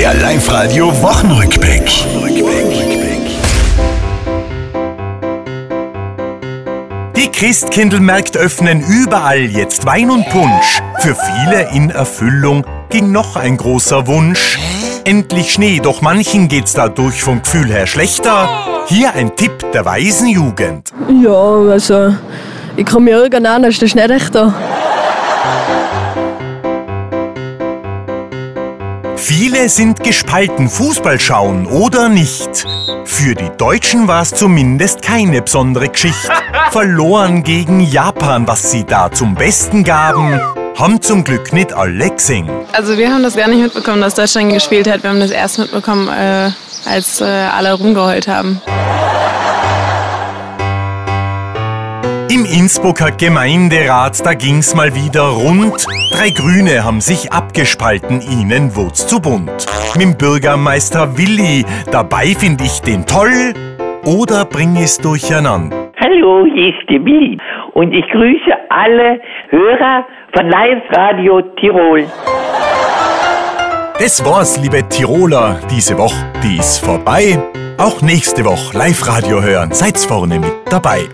Der Live-Radio Wochenrückblick. Die Christkindlmärkte öffnen überall jetzt Wein und Punsch. Für viele in Erfüllung ging noch ein großer Wunsch. Endlich Schnee, doch manchen geht's dadurch vom Gefühl her schlechter. Hier ein Tipp der weisen Jugend. Ja, also ich kann mich irgendwann, ist der Schnee echt da. Viele sind gespalten, Fußball schauen oder nicht. Für die Deutschen war es zumindest keine besondere Geschichte. Verloren gegen Japan, was sie da zum Besten gaben, haben zum Glück nicht alle gesehen. Also wir haben das gar nicht mitbekommen, dass Deutschland gespielt hat. Wir haben das erst mitbekommen, äh, als äh, alle rumgeheult haben. Im Innsbrucker Gemeinderat, da ging's mal wieder rund. Drei Grüne haben sich abgespalten, ihnen wurd's zu bunt. Mit Bürgermeister Willi, dabei find ich den toll oder bring ich's durcheinander. Hallo, hier ist die Willi und ich grüße alle Hörer von Live Radio Tirol. Das war's, liebe Tiroler, diese Woche, die ist vorbei. Auch nächste Woche Live-Radio hören, seid's vorne mit dabei.